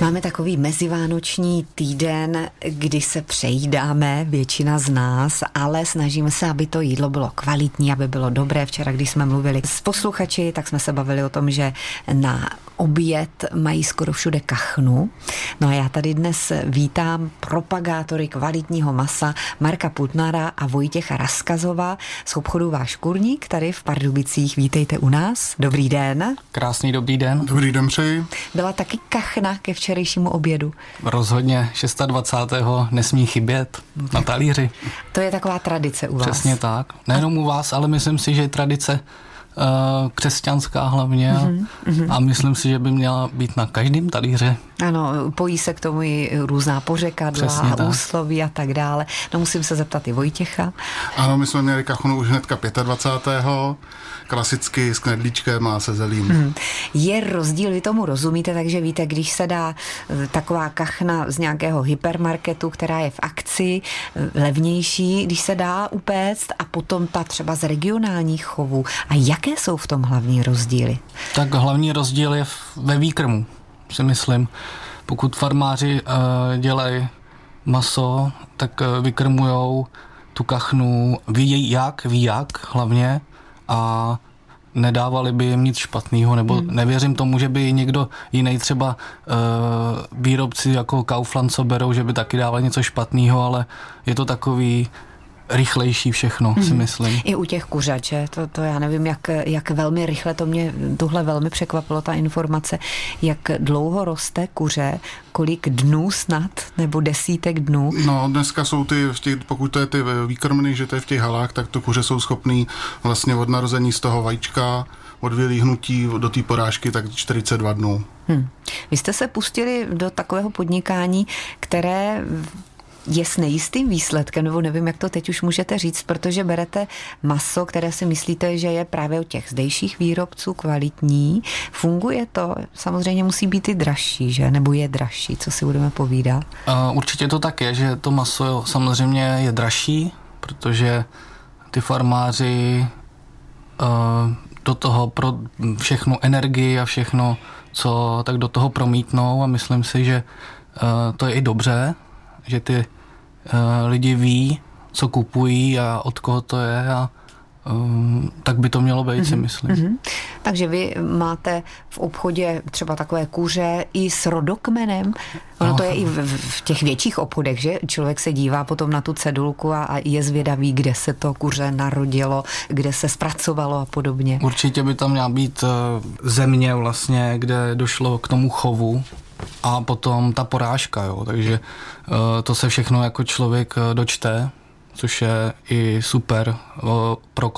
Máme takový mezivánoční týden, kdy se přejídáme, většina z nás, ale snažíme se, aby to jídlo bylo kvalitní, aby bylo dobré. Včera, když jsme mluvili s posluchači, tak jsme se bavili o tom, že na oběd mají skoro všude kachnu. No a já tady dnes vítám propagátory kvalitního masa Marka Putnara a Vojtěcha Raskazova z obchodu Váš Kurník tady v Pardubicích. Vítejte u nás. Dobrý den. Krásný dobrý den. Dobrý den přeji. Byla taky kachna ke včerejšímu obědu. Rozhodně 26. nesmí chybět na talíři. To je taková tradice u vás. Přesně tak. Nejenom u vás, ale myslím si, že je tradice uh, křesťanská hlavně mm-hmm. a myslím si, že by měla být na každém talíře. Ano, pojí se k tomu i různá pořekadla, úsloví a tak dále. No musím se zeptat i Vojtěcha. Ano, my jsme měli kachonu už hnedka 25. Klasicky s knedlíčkem a se zelím. Hmm. Je rozdíl, vy tomu rozumíte, takže víte, když se dá eh, taková kachna z nějakého hypermarketu, která je v akci, eh, levnější, když se dá upéct a potom ta třeba z regionálních chovů. A jaké jsou v tom hlavní rozdíly? Tak hlavní rozdíl je ve výkrmu si myslím. Pokud farmáři uh, dělají maso, tak uh, vykrmujou tu kachnu, ví jak, ví jak hlavně a nedávali by jim nic špatného, nebo hmm. nevěřím tomu, že by někdo jiný třeba uh, výrobci jako Kaufland, co berou, že by taky dávali něco špatného, ale je to takový rychlejší všechno, hmm. si myslím. I u těch kuřače, to, to já nevím, jak, jak velmi rychle, to mě tuhle velmi překvapilo, ta informace, jak dlouho roste kuře, kolik dnů snad, nebo desítek dnů? No, dneska jsou ty, v těch, pokud to je ty výkrmny, že to je v těch halách, tak to kuře jsou schopný vlastně od narození z toho vajíčka, od vylíhnutí do té porážky, tak 42 dnů. Hmm. Vy jste se pustili do takového podnikání, které je s nejistým výsledkem, nebo nevím, jak to teď už můžete říct, protože berete maso, které si myslíte, že je právě u těch zdejších výrobců kvalitní. Funguje to? Samozřejmě musí být i dražší, že? Nebo je dražší, co si budeme povídat? Uh, určitě to tak je, že to maso samozřejmě je dražší, protože ty farmáři uh, do toho pro všechnu energii a všechno, co tak do toho promítnou a myslím si, že uh, to je i dobře, že ty uh, lidi ví, co kupují a od koho to je a um, tak by to mělo být, mm-hmm. si mhm, myslím. Mm-hmm. Takže vy máte v obchodě třeba takové kuře i s rodokmenem. Ono to je i v, v těch větších obchodech, že člověk se dívá potom na tu cedulku a, a je zvědavý, kde se to kuře narodilo, kde se zpracovalo a podobně. Určitě by tam měla být uh, země vlastně, kde došlo k tomu chovu a potom ta porážka, jo, takže uh, to se všechno jako člověk uh, dočte což je i super pro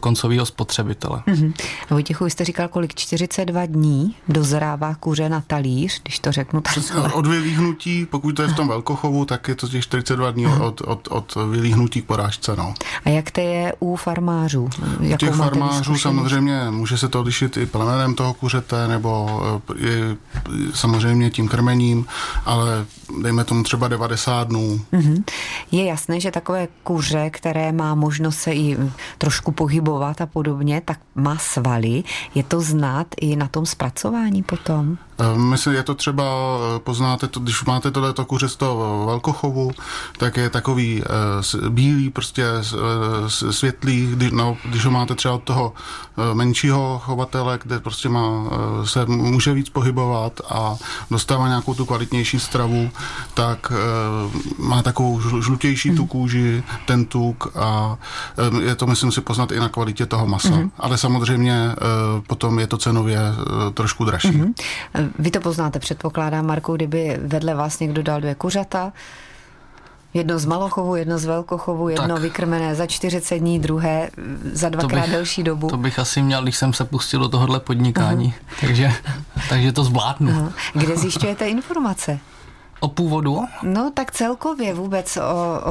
koncového spotřebitele. Mm-hmm. Vojtěchu, jste říkal, kolik 42 dní dozrává kuře na talíř, když to řeknu takhle. Od vylíhnutí, pokud to je v tom velkochovu, tak je to těch 42 dní od, od, od vylíhnutí k porážce. No. A jak to je u farmářů? U těch farmářů samozřejmě může se to lišit i plemenem toho kuřete, nebo i, samozřejmě tím krmením, ale dejme tomu třeba 90 dnů. Mm-hmm. Je jasné, že takové takové kuře, které má možnost se i trošku pohybovat a podobně, tak má svaly. Je to znát i na tom zpracování potom? Eh, myslím, je to třeba, eh, poznáte to, když máte tohle kuře z toho velkochovu, tak je takový uh, bílý, prostě uh, světlý, když, no, když ho máte třeba od toho menšího chovatele, kde prostě má, se může víc pohybovat a dostává nějakou tu kvalitnější stravu, tak má takovou žlutější tu kůži, ten tuk a je to, myslím si, poznat i na kvalitě toho masa. Mm-hmm. Ale samozřejmě potom je to cenově trošku dražší. Mm-hmm. Vy to poznáte, předpokládám, Marku, kdyby vedle vás někdo dal dvě kuřata, Jedno z malochovu, jedno z velkochovu, jedno tak. vykrmené za 40 dní, druhé za dvakrát bych, delší dobu. To bych asi měl, když jsem se pustil do tohohle podnikání. Uh-huh. Takže, takže to zvládnu. Uh-huh. Kde zjišťujete informace? O původu? No tak celkově vůbec o,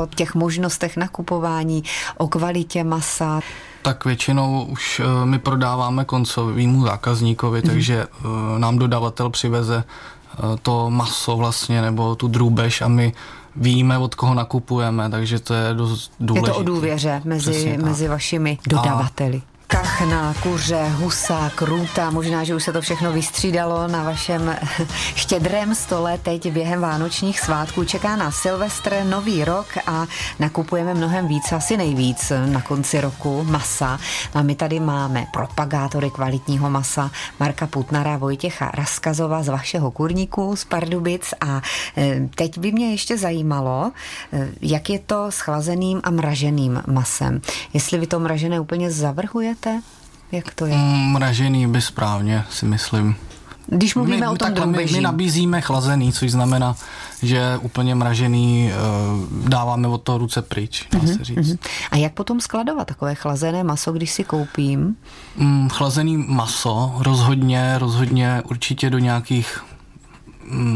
o těch možnostech nakupování, o kvalitě masa tak většinou už uh, my prodáváme koncovému zákazníkovi, mm. takže uh, nám dodavatel přiveze uh, to maso vlastně, nebo tu drůbež a my víme, od koho nakupujeme, takže to je dost důležité. Je to o důvěře mezi, mezi vašimi dodavateli. Kachna, kuře, husa, krůta. Možná, že už se to všechno vystřídalo na vašem štědrém stole teď během vánočních svátků. Čeká nás Silvestr, Nový rok a nakupujeme mnohem víc, asi nejvíc na konci roku masa. A my tady máme propagátory kvalitního masa Marka Putnara, Vojtěcha Raskazova z vašeho kurníku z Pardubic a e, teď by mě ještě zajímalo, e, jak je to s chlazeným a mraženým masem. Jestli vy to mražené úplně zavrhujete? Jak to je? Mm, mražený by správně, si myslím. Když mluvíme my, o tom my, my nabízíme chlazený, což znamená, že úplně mražený uh, dáváme od toho ruce pryč, dá mm-hmm, se říct. Mm-hmm. A jak potom skladovat takové chlazené maso, když si koupím? Mm, chlazený maso rozhodně, rozhodně určitě do nějakých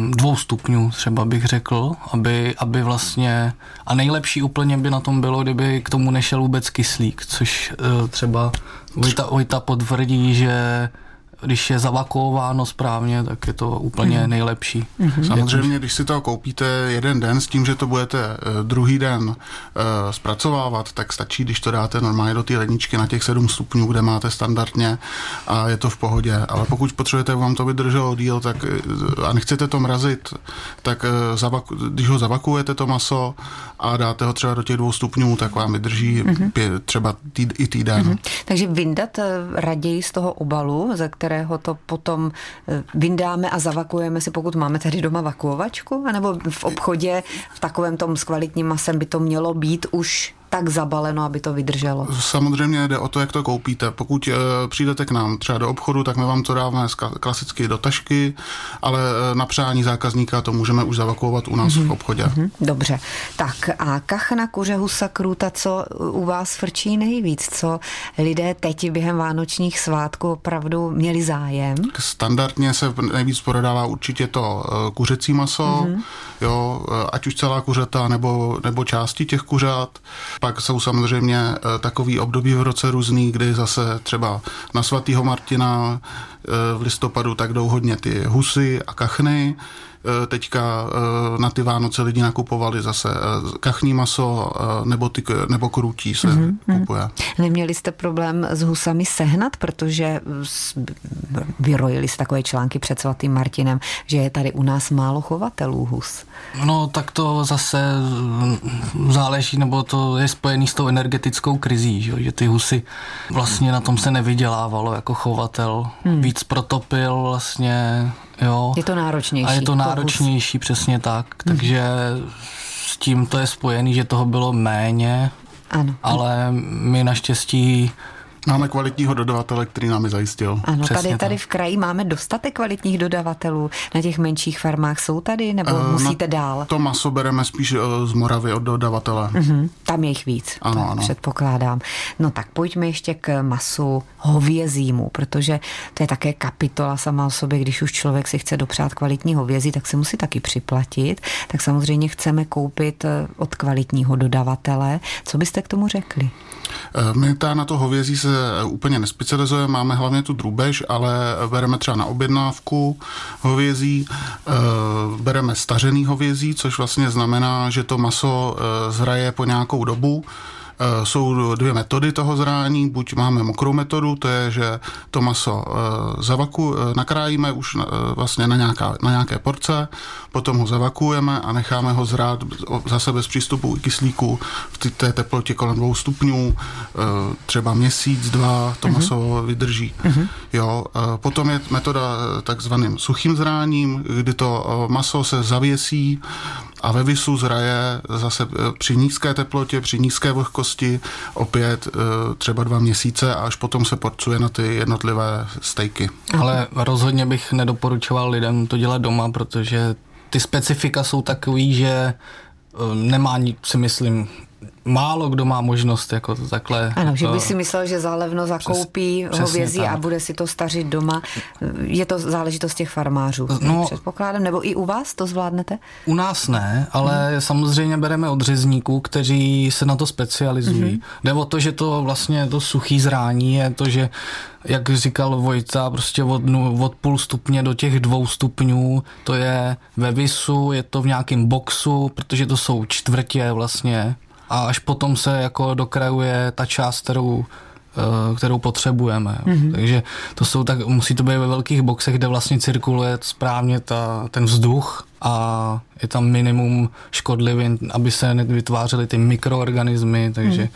dvou stupňů třeba bych řekl, aby, aby vlastně, a nejlepší úplně by na tom bylo, kdyby k tomu nešel vůbec kyslík, což uh, třeba Vojta, Vojta potvrdí, že když je zavakuováno správně, tak je to úplně mm. nejlepší. Mm-hmm. Samozřejmě, když si to koupíte jeden den s tím, že to budete uh, druhý den uh, zpracovávat, tak stačí, když to dáte normálně do té ledničky na těch 7 stupňů, kde máte standardně a je to v pohodě. Ale pokud potřebujete, vám to vydrželo díl tak, uh, a nechcete to mrazit, tak uh, zavaku, když ho zavakujete to maso a dáte ho třeba do těch dvou stupňů, tak vám vydrží mm-hmm. pě, třeba tý, i týden. Mm-hmm. Takže vyndat raději z toho obalu, ze které kterého to potom eh, vyndáme a zavakujeme si, pokud máme tady doma vakuovačku, anebo v obchodě v takovém tom s kvalitním masem by to mělo být už tak zabaleno, aby to vydrželo? Samozřejmě jde o to, jak to koupíte. Pokud e, přijdete k nám třeba do obchodu, tak my vám to dáváme klasicky do tašky, ale e, na přání zákazníka to můžeme už zavakuovat u nás mm-hmm. v obchodě. Mm-hmm. Dobře. Tak a kachna, kuře, husa, krůta, co u vás frčí nejvíc? Co lidé teď během vánočních svátků opravdu měli zájem? Standardně se nejvíc prodává určitě to e, kuřecí maso, mm-hmm. jo, ať už celá kuřata nebo, nebo části těch kuřat. Pak jsou samozřejmě eh, takový období v roce různý, kdy zase třeba na svatýho Martina eh, v listopadu tak jdou hodně ty husy a kachny. Eh, teďka na ty Vánoce lidi nakupovali zase kachní maso nebo, ty, nebo krutí se mm-hmm. kupuje. Neměli jste problém s husami sehnat, protože vyrojili se takové články před svatým Martinem, že je tady u nás málo chovatelů hus. No tak to zase záleží, nebo to je spojený s tou energetickou krizí, že, že ty husy vlastně na tom se nevydělávalo jako chovatel. Hmm. Víc protopil vlastně, jo. Je to náročnější. A je to náročnější, přesně tak. Hmm. Takže s tím to je spojený, že toho bylo méně. Ano. Ale my naštěstí Máme kvalitního dodavatele, který nám je zajistil. Ano, Přesně tady, tady v kraji máme dostatek kvalitních dodavatelů. Na těch menších farmách jsou tady, nebo uh, musíte dál? To maso bereme spíš uh, z Moravy od dodavatele. Uh-huh, tam je jich víc, ano, ano. předpokládám. No tak pojďme ještě k masu hovězímu, protože to je také kapitola sama o sobě, když už člověk si chce dopřát kvalitní hovězí, tak se musí taky připlatit. Tak samozřejmě chceme koupit eh, od kvalitního dodavatele. Co byste k tomu řekli? My ta na to hovězí se úplně nespecializujeme, máme hlavně tu drůbež, ale bereme třeba na objednávku hovězí, eh, bereme stařený hovězí, což vlastně znamená, že to maso eh, zraje po nějakou dobu, jsou dvě metody toho zrání. Buď máme mokrou metodu, to je, že to maso eh, zavaku, eh, nakrájíme už vlastně na, nějaká, na nějaké porce, potom ho zavakujeme a necháme ho zrát zase bez přístupu kyslíku v té teplotě kolem dvou stupňů, třeba měsíc, dva, to uh-huh. maso vydrží. Uh-huh. Jo, potom je metoda takzvaným suchým zráním, kdy to maso se zavěsí a ve visu zraje zase eh, při nízké teplotě, při nízké vlhkosti opět eh, třeba dva měsíce a až potom se porcuje na ty jednotlivé stejky. Ale rozhodně bych nedoporučoval lidem to dělat doma, protože ty specifika jsou takový, že eh, nemá, si myslím, málo kdo má možnost jako to takhle. Ano, že by si myslel, že zálevno zakoupí Přes, hovězí a bude si to stařit doma. Je to záležitost těch farmářů, no, předpokládám, nebo i u vás to zvládnete? U nás ne, ale hmm. samozřejmě bereme od řezníků, kteří se na to specializují. Hmm. Jde o to, že to vlastně to suchý zrání je to, že jak říkal Vojta, prostě od, od půl stupně do těch dvou stupňů, to je ve visu, je to v nějakém boxu, protože to jsou čtvrtě vlastně a až potom se jako dokrajuje ta část, kterou eh, kterou potřebujeme. Mm-hmm. Takže to jsou tak, musí to být ve velkých boxech, kde vlastně cirkuluje správně ta, ten vzduch a je tam minimum škodlivin, aby se nevytvářely ty mikroorganismy, takže... Hmm.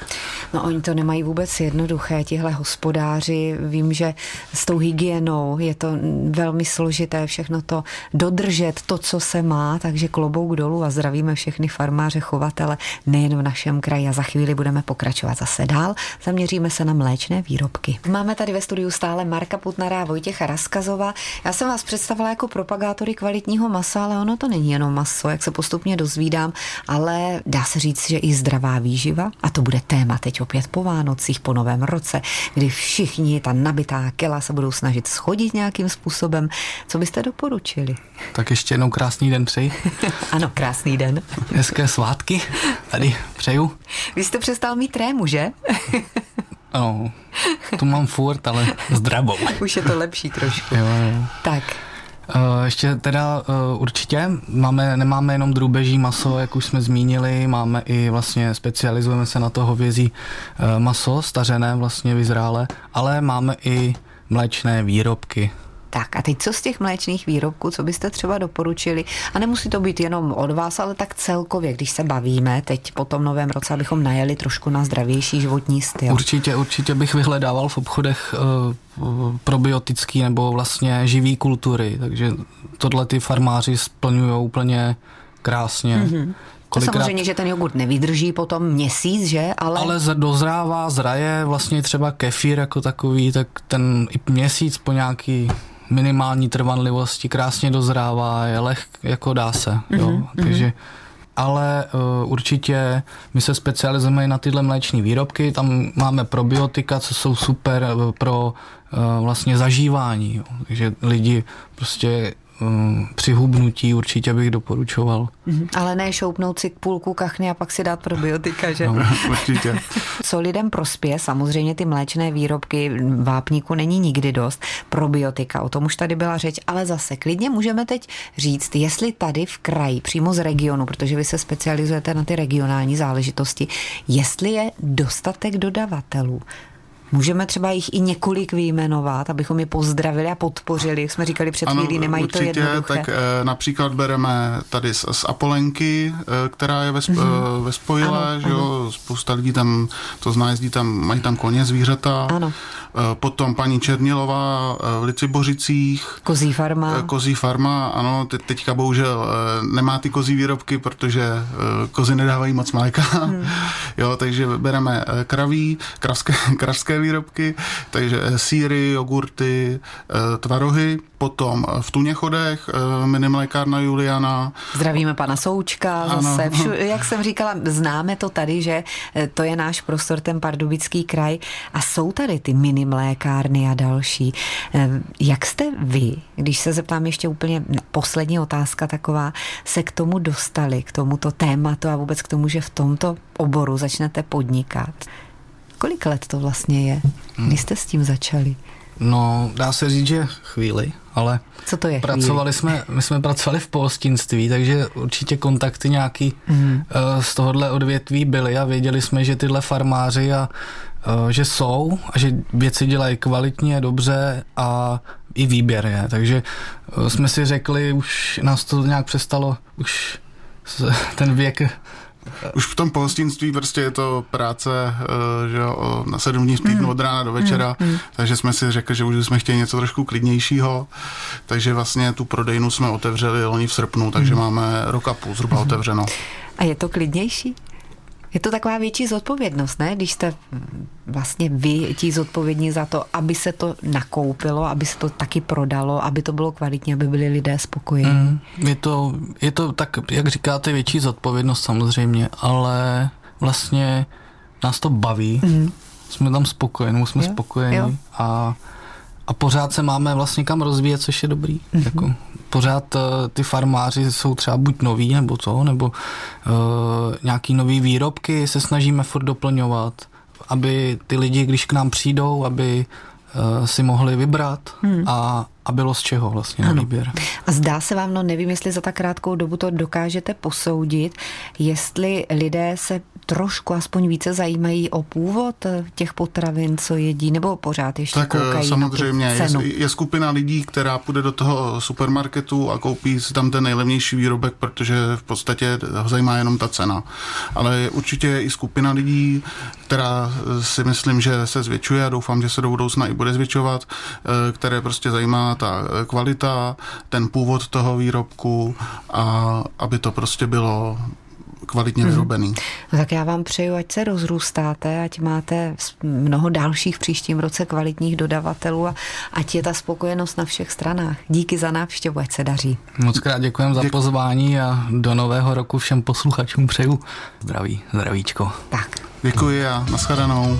No oni to nemají vůbec jednoduché, tihle hospodáři, vím, že s tou hygienou je to velmi složité všechno to dodržet, to, co se má, takže klobouk dolů a zdravíme všechny farmáře, chovatele, nejen v našem kraji a za chvíli budeme pokračovat zase dál. Zaměříme se na mléčné výrobky. Máme tady ve studiu stále Marka Putnara a Vojtěcha Raskazova. Já jsem vás představila jako propagátory kvalitního masa, ale ono to není jenom maso, jak se postupně dozvídám, ale dá se říct, že i zdravá výživa. A to bude téma teď opět po Vánocích, po novém roce, kdy všichni ta nabitá kela se budou snažit schodit nějakým způsobem. Co byste doporučili? Tak ještě jednou krásný den přeji. ano, krásný den. Hezké svátky tady přeju. Vy jste přestal mít trému, že? ano, tu mám furt, ale zdravou. Už je to lepší trošku. Jo, jo. Tak, Uh, ještě teda uh, určitě. Máme, nemáme jenom drůbeží maso, jak už jsme zmínili, máme i vlastně, specializujeme se na to hovězí uh, maso, stařené vlastně vyzrále, ale máme i mléčné výrobky, tak a teď co z těch mléčných výrobků, co byste třeba doporučili? A nemusí to být jenom od vás, ale tak celkově, když se bavíme teď po tom novém roce, abychom najeli trošku na zdravější životní styl. Určitě, určitě bych vyhledával v obchodech uh, probiotický nebo vlastně živý kultury, takže tohle ty farmáři splňují úplně krásně. Mm-hmm. Kolikrát... Samozřejmě, že ten jogurt nevydrží potom měsíc, že? Ale, ale dozrává, zraje vlastně třeba kefír jako takový, tak ten i měsíc po nějaký minimální trvanlivosti, krásně dozrává, je leh, jako dá se, mm-hmm, jo, mhm. takže ale uh, určitě my se specializujeme na tyhle mléční výrobky, tam máme probiotika, co jsou super uh, pro uh, vlastně zažívání, jo. takže lidi prostě um, při hubnutí určitě bych doporučoval. Mm-hmm. Ale ne šoupnout si půlku kachny a pak si dát probiotika, že? No, určitě. Co lidem prospěje, samozřejmě ty mléčné výrobky vápníku není nikdy dost. Probiotika, o tom už tady byla řeč, ale zase klidně můžeme teď říct, jestli tady v kraji, přímo z regionu, protože vy se specializujete na ty regionální záležitosti, jestli je dostatek dodavatelů Můžeme třeba jich i několik vyjmenovat, abychom je pozdravili a podpořili, jak jsme říkali před chvílí, nemají určitě, to jednoduché. tak e, například bereme tady z, z Apolenky, e, která je ve, mm-hmm. ve Spojile, ano, že ano. jo, spousta lidí tam to zná, jezdí tam, mají tam koně, zvířata. Ano. E, potom paní Černilová v Licibořicích. Kozí farma. Kozí farma, ano, te, teďka bohužel nemá ty kozí výrobky, protože kozy nedávají moc mléka, hmm. jo, takže bereme kraví, kravské, kravské výrobky, takže eh, síry, jogurty, eh, tvarohy, potom v Tuněchodech eh, minimlékárna Juliana. Zdravíme pana Součka zase. Všu, jak jsem říkala, známe to tady, že to je náš prostor, ten pardubický kraj a jsou tady ty minimlékárny a další. Jak jste vy, když se zeptám ještě úplně poslední otázka taková, se k tomu dostali, k tomuto tématu a vůbec k tomu, že v tomto oboru začnete podnikat? Kolik let to vlastně je? Hmm. Kdy jste s tím začali? No, dá se říct, že chvíli, ale Co to je pracovali chvíli? jsme, my jsme pracovali v pohostinství, takže určitě kontakty nějaký mm. z tohohle odvětví byly a věděli jsme, že tyhle farmáři a že jsou a že věci dělají kvalitně, dobře a i výběr je, takže uh, jsme si řekli, už nás to nějak přestalo, už ten věk už v tom pohostinství prostě je to práce eh, že jo, na sedm dní v týdnu mm. od rána do večera, mm. takže jsme si řekli, že už jsme chtěli něco trošku klidnějšího, takže vlastně tu prodejnu jsme otevřeli loni v srpnu, takže mm. máme rok a půl zhruba otevřeno. A je to klidnější? Je to taková větší zodpovědnost, ne? Když jste vlastně vy ti zodpovědní za to, aby se to nakoupilo, aby se to taky prodalo, aby to bylo kvalitní, aby byli lidé spokojení. Mm, je, to, je to tak, jak říkáte, větší zodpovědnost samozřejmě, ale vlastně nás to baví. Mm. Jsme tam spokojení, jsme jo, spokojení jo. a a pořád se máme vlastně kam rozvíjet, což je dobrý. Mm-hmm. Jako, pořád uh, ty farmáři jsou třeba buď noví, nebo co, nebo uh, nějaký nový výrobky se snažíme furt doplňovat, aby ty lidi, když k nám přijdou, aby uh, si mohli vybrat mm. a a bylo z čeho vlastně na výběr. A zdá se vám, no nevím, jestli za tak krátkou dobu to dokážete posoudit, jestli lidé se trošku aspoň více zajímají o původ těch potravin, co jedí, nebo pořád ještě tak, eh, koukají samozřejmě, na cenu. Je, je skupina lidí, která půjde do toho supermarketu a koupí si tam ten nejlevnější výrobek, protože v podstatě ho zajímá jenom ta cena. Ale určitě je i skupina lidí, která si myslím, že se zvětšuje a doufám, že se do budoucna i bude zvětšovat, eh, které prostě zajímá ta kvalita, ten původ toho výrobku a aby to prostě bylo kvalitně hmm. vyrobený. No tak já vám přeju, ať se rozrůstáte, ať máte mnoho dalších příštím roce kvalitních dodavatelů a ať je ta spokojenost na všech stranách. Díky za návštěvu, ať se daří. Moc krát děkujem za pozvání a do nového roku všem posluchačům přeju zdraví, zdravíčko. Tak. Děkuji a nashledanou.